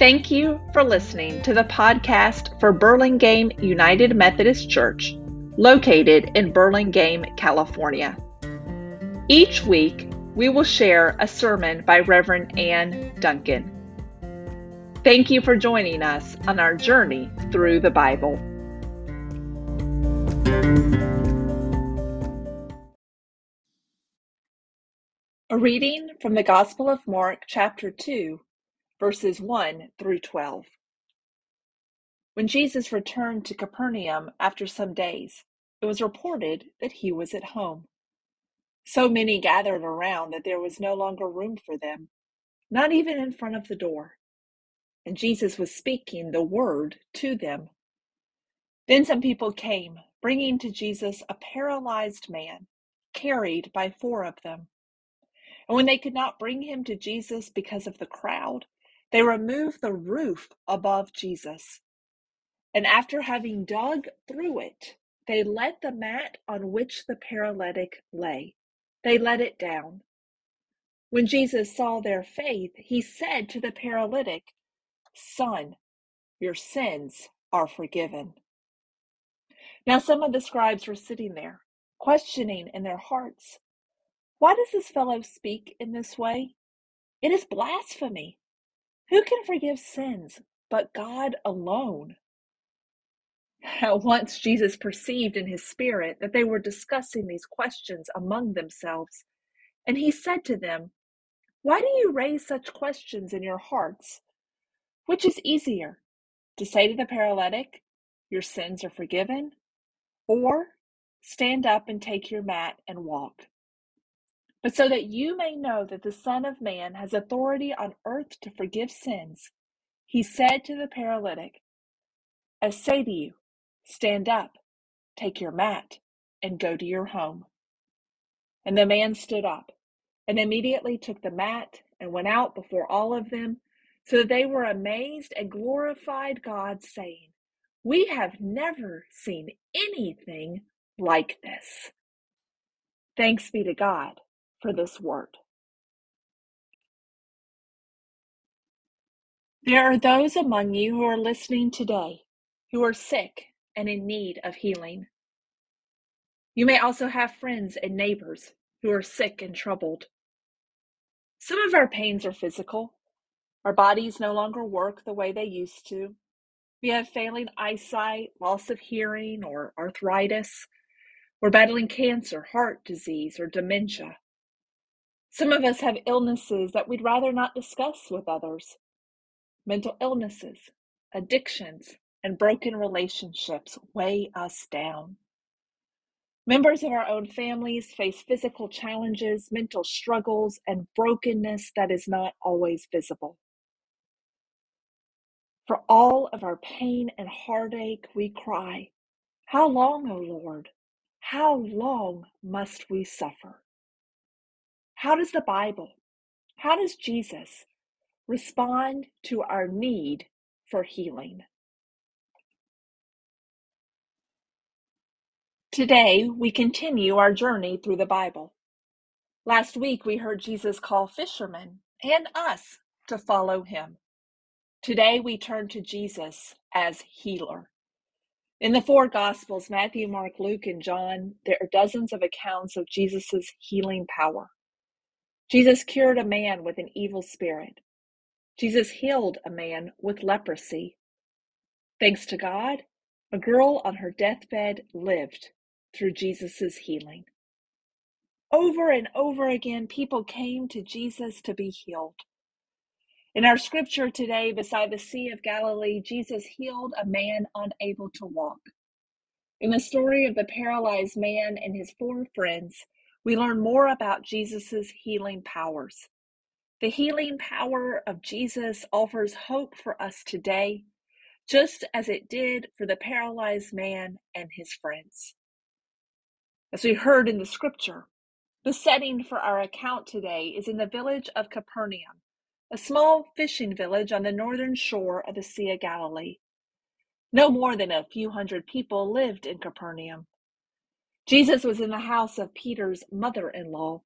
Thank you for listening to the podcast for Burlingame United Methodist Church, located in Burlingame, California. Each week, we will share a sermon by Reverend Ann Duncan. Thank you for joining us on our journey through the Bible. A reading from the Gospel of Mark, chapter 2, verses 1 through 12. When Jesus returned to Capernaum after some days, it was reported that he was at home. So many gathered around that there was no longer room for them, not even in front of the door. And Jesus was speaking the word to them. Then some people came, bringing to Jesus a paralyzed man, carried by four of them. And when they could not bring him to Jesus because of the crowd, they removed the roof above Jesus. And after having dug through it, they let the mat on which the paralytic lay. They let it down. When Jesus saw their faith, he said to the paralytic, Son, your sins are forgiven. Now some of the scribes were sitting there, questioning in their hearts, Why does this fellow speak in this way? It is blasphemy. Who can forgive sins but God alone? At once Jesus perceived in his spirit that they were discussing these questions among themselves, and he said to them, Why do you raise such questions in your hearts? Which is easier, to say to the paralytic, Your sins are forgiven, or stand up and take your mat and walk? But so that you may know that the Son of Man has authority on earth to forgive sins, he said to the paralytic, I say to you, stand up, take your mat, and go to your home. And the man stood up, and immediately took the mat and went out before all of them, so that they were amazed and glorified God, saying, We have never seen anything like this. Thanks be to God for this word. There are those among you who are listening today who are sick and in need of healing. You may also have friends and neighbors who are sick and troubled. Some of our pains are physical. Our bodies no longer work the way they used to. We have failing eyesight, loss of hearing, or arthritis. We're battling cancer, heart disease, or dementia. Some of us have illnesses that we'd rather not discuss with others. Mental illnesses, addictions, and broken relationships weigh us down. Members of our own families face physical challenges, mental struggles, and brokenness that is not always visible. For all of our pain and heartache, we cry, How long, O Lord? How long must we suffer? How does the Bible, how does Jesus respond to our need for healing? Today, we continue our journey through the Bible. Last week, we heard Jesus call fishermen and us to follow him. Today, we turn to Jesus as healer. In the four Gospels Matthew, Mark, Luke, and John there are dozens of accounts of Jesus' healing power. Jesus cured a man with an evil spirit. Jesus healed a man with leprosy. Thanks to God, a girl on her deathbed lived through Jesus' healing. Over and over again, people came to Jesus to be healed. In our scripture today, beside the Sea of Galilee, Jesus healed a man unable to walk. In the story of the paralyzed man and his four friends, we learn more about Jesus' healing powers. The healing power of Jesus offers hope for us today, just as it did for the paralyzed man and his friends. As we heard in the scripture, the setting for our account today is in the village of Capernaum, a small fishing village on the northern shore of the Sea of Galilee. No more than a few hundred people lived in Capernaum. Jesus was in the house of Peter's mother in law.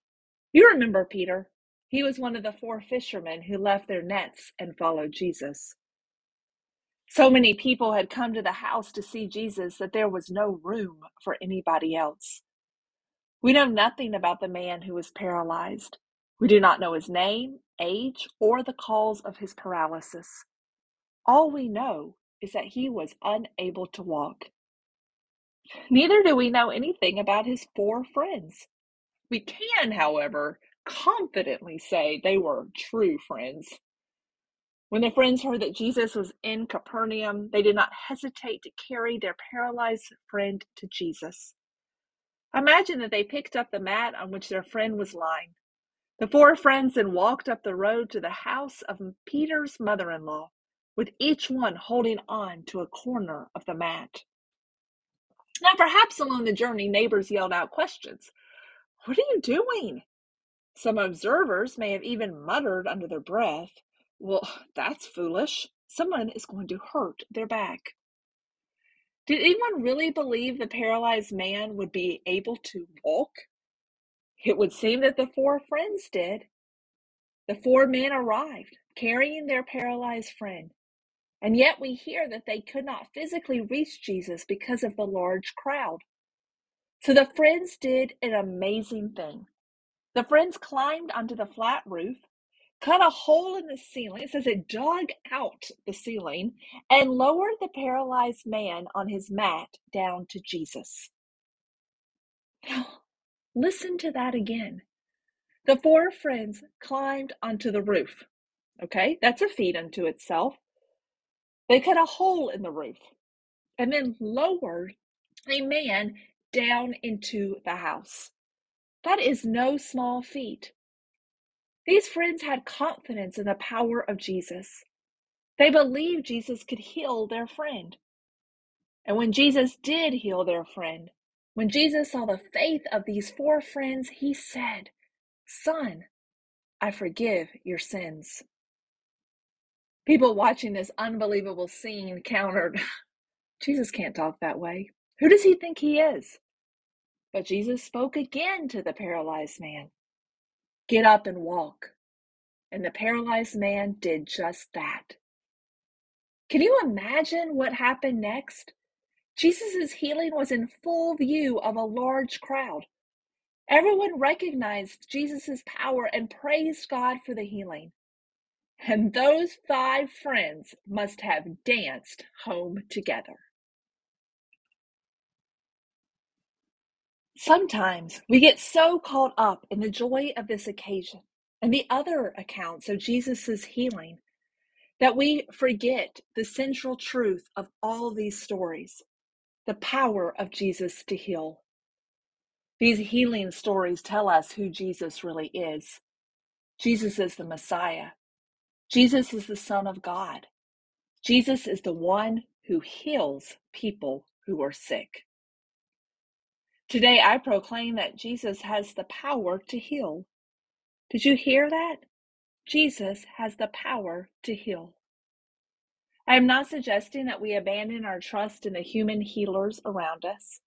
You remember Peter. He was one of the four fishermen who left their nets and followed Jesus. So many people had come to the house to see Jesus that there was no room for anybody else. We know nothing about the man who was paralyzed. We do not know his name, age, or the cause of his paralysis. All we know is that he was unable to walk. Neither do we know anything about his four friends. We can, however, confidently say they were true friends. When the friends heard that Jesus was in Capernaum, they did not hesitate to carry their paralyzed friend to Jesus. Imagine that they picked up the mat on which their friend was lying. The four friends then walked up the road to the house of Peter's mother in law, with each one holding on to a corner of the mat. Now, perhaps along the journey, neighbors yelled out questions What are you doing? Some observers may have even muttered under their breath, Well, that's foolish. Someone is going to hurt their back. Did anyone really believe the paralyzed man would be able to walk? It would seem that the four friends did. The four men arrived, carrying their paralyzed friend. And yet we hear that they could not physically reach Jesus because of the large crowd. So the friends did an amazing thing. The friends climbed onto the flat roof, cut a hole in the ceiling, it says it dug out the ceiling, and lowered the paralyzed man on his mat down to Jesus. Listen to that again. The four friends climbed onto the roof. Okay, that's a feat unto itself. They cut a hole in the roof and then lowered a man down into the house. That is no small feat. These friends had confidence in the power of Jesus. They believed Jesus could heal their friend. And when Jesus did heal their friend, when Jesus saw the faith of these four friends, he said, Son, I forgive your sins. People watching this unbelievable scene countered, Jesus can't talk that way. Who does he think he is? But Jesus spoke again to the paralyzed man Get up and walk. And the paralyzed man did just that. Can you imagine what happened next? Jesus' healing was in full view of a large crowd. Everyone recognized Jesus' power and praised God for the healing. And those five friends must have danced home together. Sometimes we get so caught up in the joy of this occasion and the other accounts of Jesus' healing that we forget the central truth of all these stories the power of Jesus to heal. These healing stories tell us who Jesus really is. Jesus is the Messiah. Jesus is the Son of God. Jesus is the one who heals people who are sick. Today, I proclaim that Jesus has the power to heal. Did you hear that? Jesus has the power to heal. I am not suggesting that we abandon our trust in the human healers around us.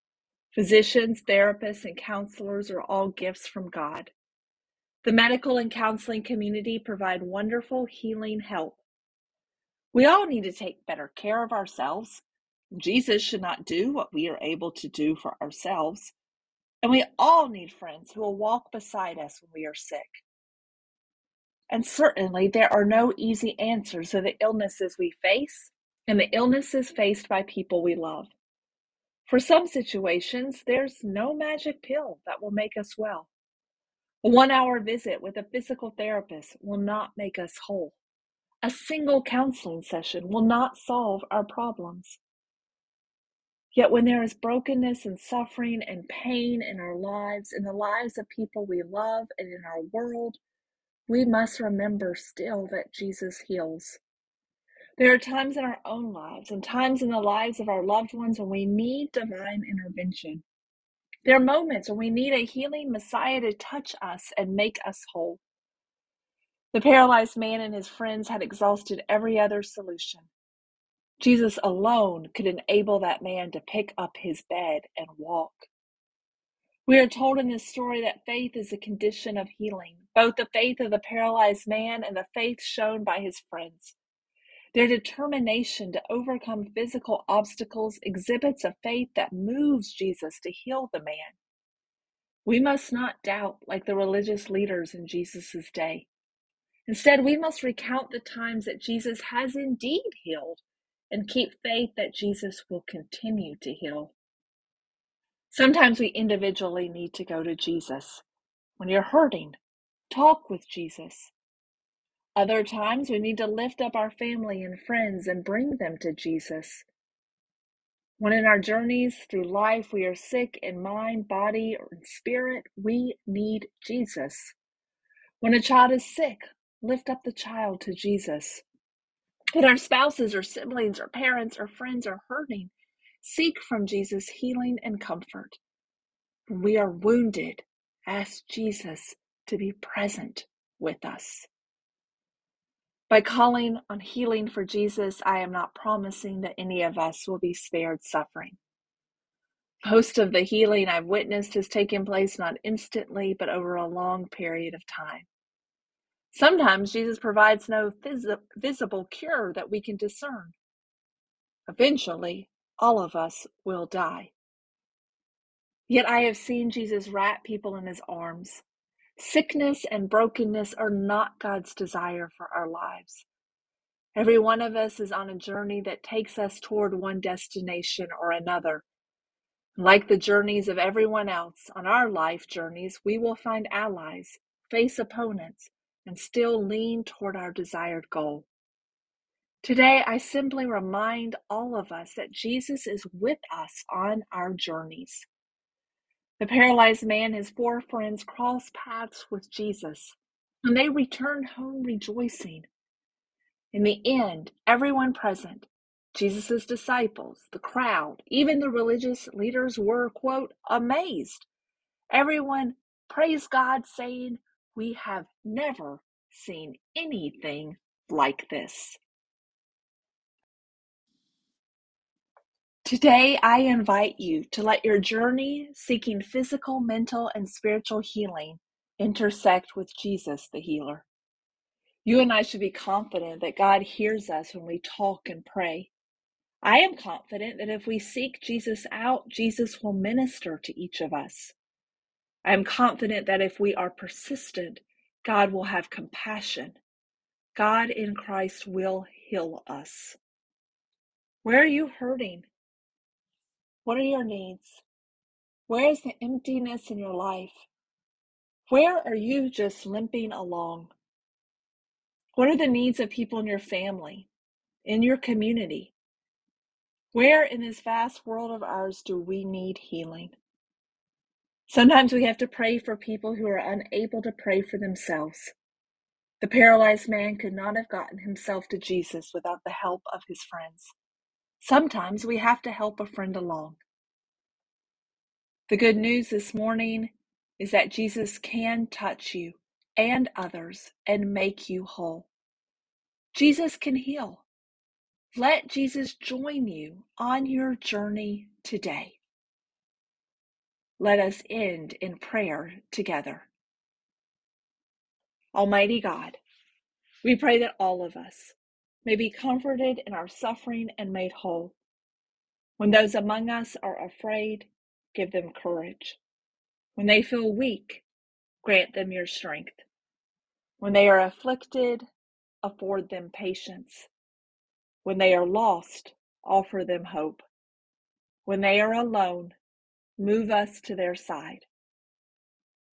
Physicians, therapists, and counselors are all gifts from God. The medical and counseling community provide wonderful healing help. We all need to take better care of ourselves. Jesus should not do what we are able to do for ourselves. And we all need friends who will walk beside us when we are sick. And certainly, there are no easy answers to the illnesses we face and the illnesses faced by people we love. For some situations, there's no magic pill that will make us well. A one hour visit with a physical therapist will not make us whole. A single counseling session will not solve our problems. Yet, when there is brokenness and suffering and pain in our lives, in the lives of people we love, and in our world, we must remember still that Jesus heals. There are times in our own lives and times in the lives of our loved ones when we need divine intervention. There are moments when we need a healing Messiah to touch us and make us whole. The paralyzed man and his friends had exhausted every other solution. Jesus alone could enable that man to pick up his bed and walk. We are told in this story that faith is a condition of healing, both the faith of the paralyzed man and the faith shown by his friends. Their determination to overcome physical obstacles exhibits a faith that moves Jesus to heal the man. We must not doubt like the religious leaders in Jesus' day. Instead, we must recount the times that Jesus has indeed healed and keep faith that Jesus will continue to heal. Sometimes we individually need to go to Jesus. When you're hurting, talk with Jesus. Other times we need to lift up our family and friends and bring them to Jesus. When in our journeys through life we are sick in mind, body, or spirit, we need Jesus. When a child is sick, lift up the child to Jesus. When our spouses or siblings or parents or friends are hurting, seek from Jesus healing and comfort. When we are wounded, ask Jesus to be present with us. By calling on healing for Jesus, I am not promising that any of us will be spared suffering. Most of the healing I've witnessed has taken place not instantly, but over a long period of time. Sometimes Jesus provides no visi- visible cure that we can discern. Eventually, all of us will die. Yet I have seen Jesus wrap people in his arms. Sickness and brokenness are not God's desire for our lives. Every one of us is on a journey that takes us toward one destination or another. Like the journeys of everyone else on our life journeys, we will find allies, face opponents, and still lean toward our desired goal. Today, I simply remind all of us that Jesus is with us on our journeys. The paralyzed man and his four friends cross paths with Jesus, and they return home rejoicing. In the end, everyone present, Jesus' disciples, the crowd, even the religious leaders were, quote, amazed. Everyone praised God, saying, We have never seen anything like this. Today, I invite you to let your journey seeking physical, mental, and spiritual healing intersect with Jesus, the healer. You and I should be confident that God hears us when we talk and pray. I am confident that if we seek Jesus out, Jesus will minister to each of us. I am confident that if we are persistent, God will have compassion. God in Christ will heal us. Where are you hurting? What are your needs? Where is the emptiness in your life? Where are you just limping along? What are the needs of people in your family, in your community? Where in this vast world of ours do we need healing? Sometimes we have to pray for people who are unable to pray for themselves. The paralyzed man could not have gotten himself to Jesus without the help of his friends. Sometimes we have to help a friend along. The good news this morning is that Jesus can touch you and others and make you whole. Jesus can heal. Let Jesus join you on your journey today. Let us end in prayer together. Almighty God, we pray that all of us may be comforted in our suffering and made whole. When those among us are afraid, give them courage. When they feel weak, grant them your strength. When they are afflicted, afford them patience. When they are lost, offer them hope. When they are alone, move us to their side.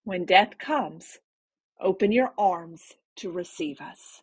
When death comes, open your arms to receive us.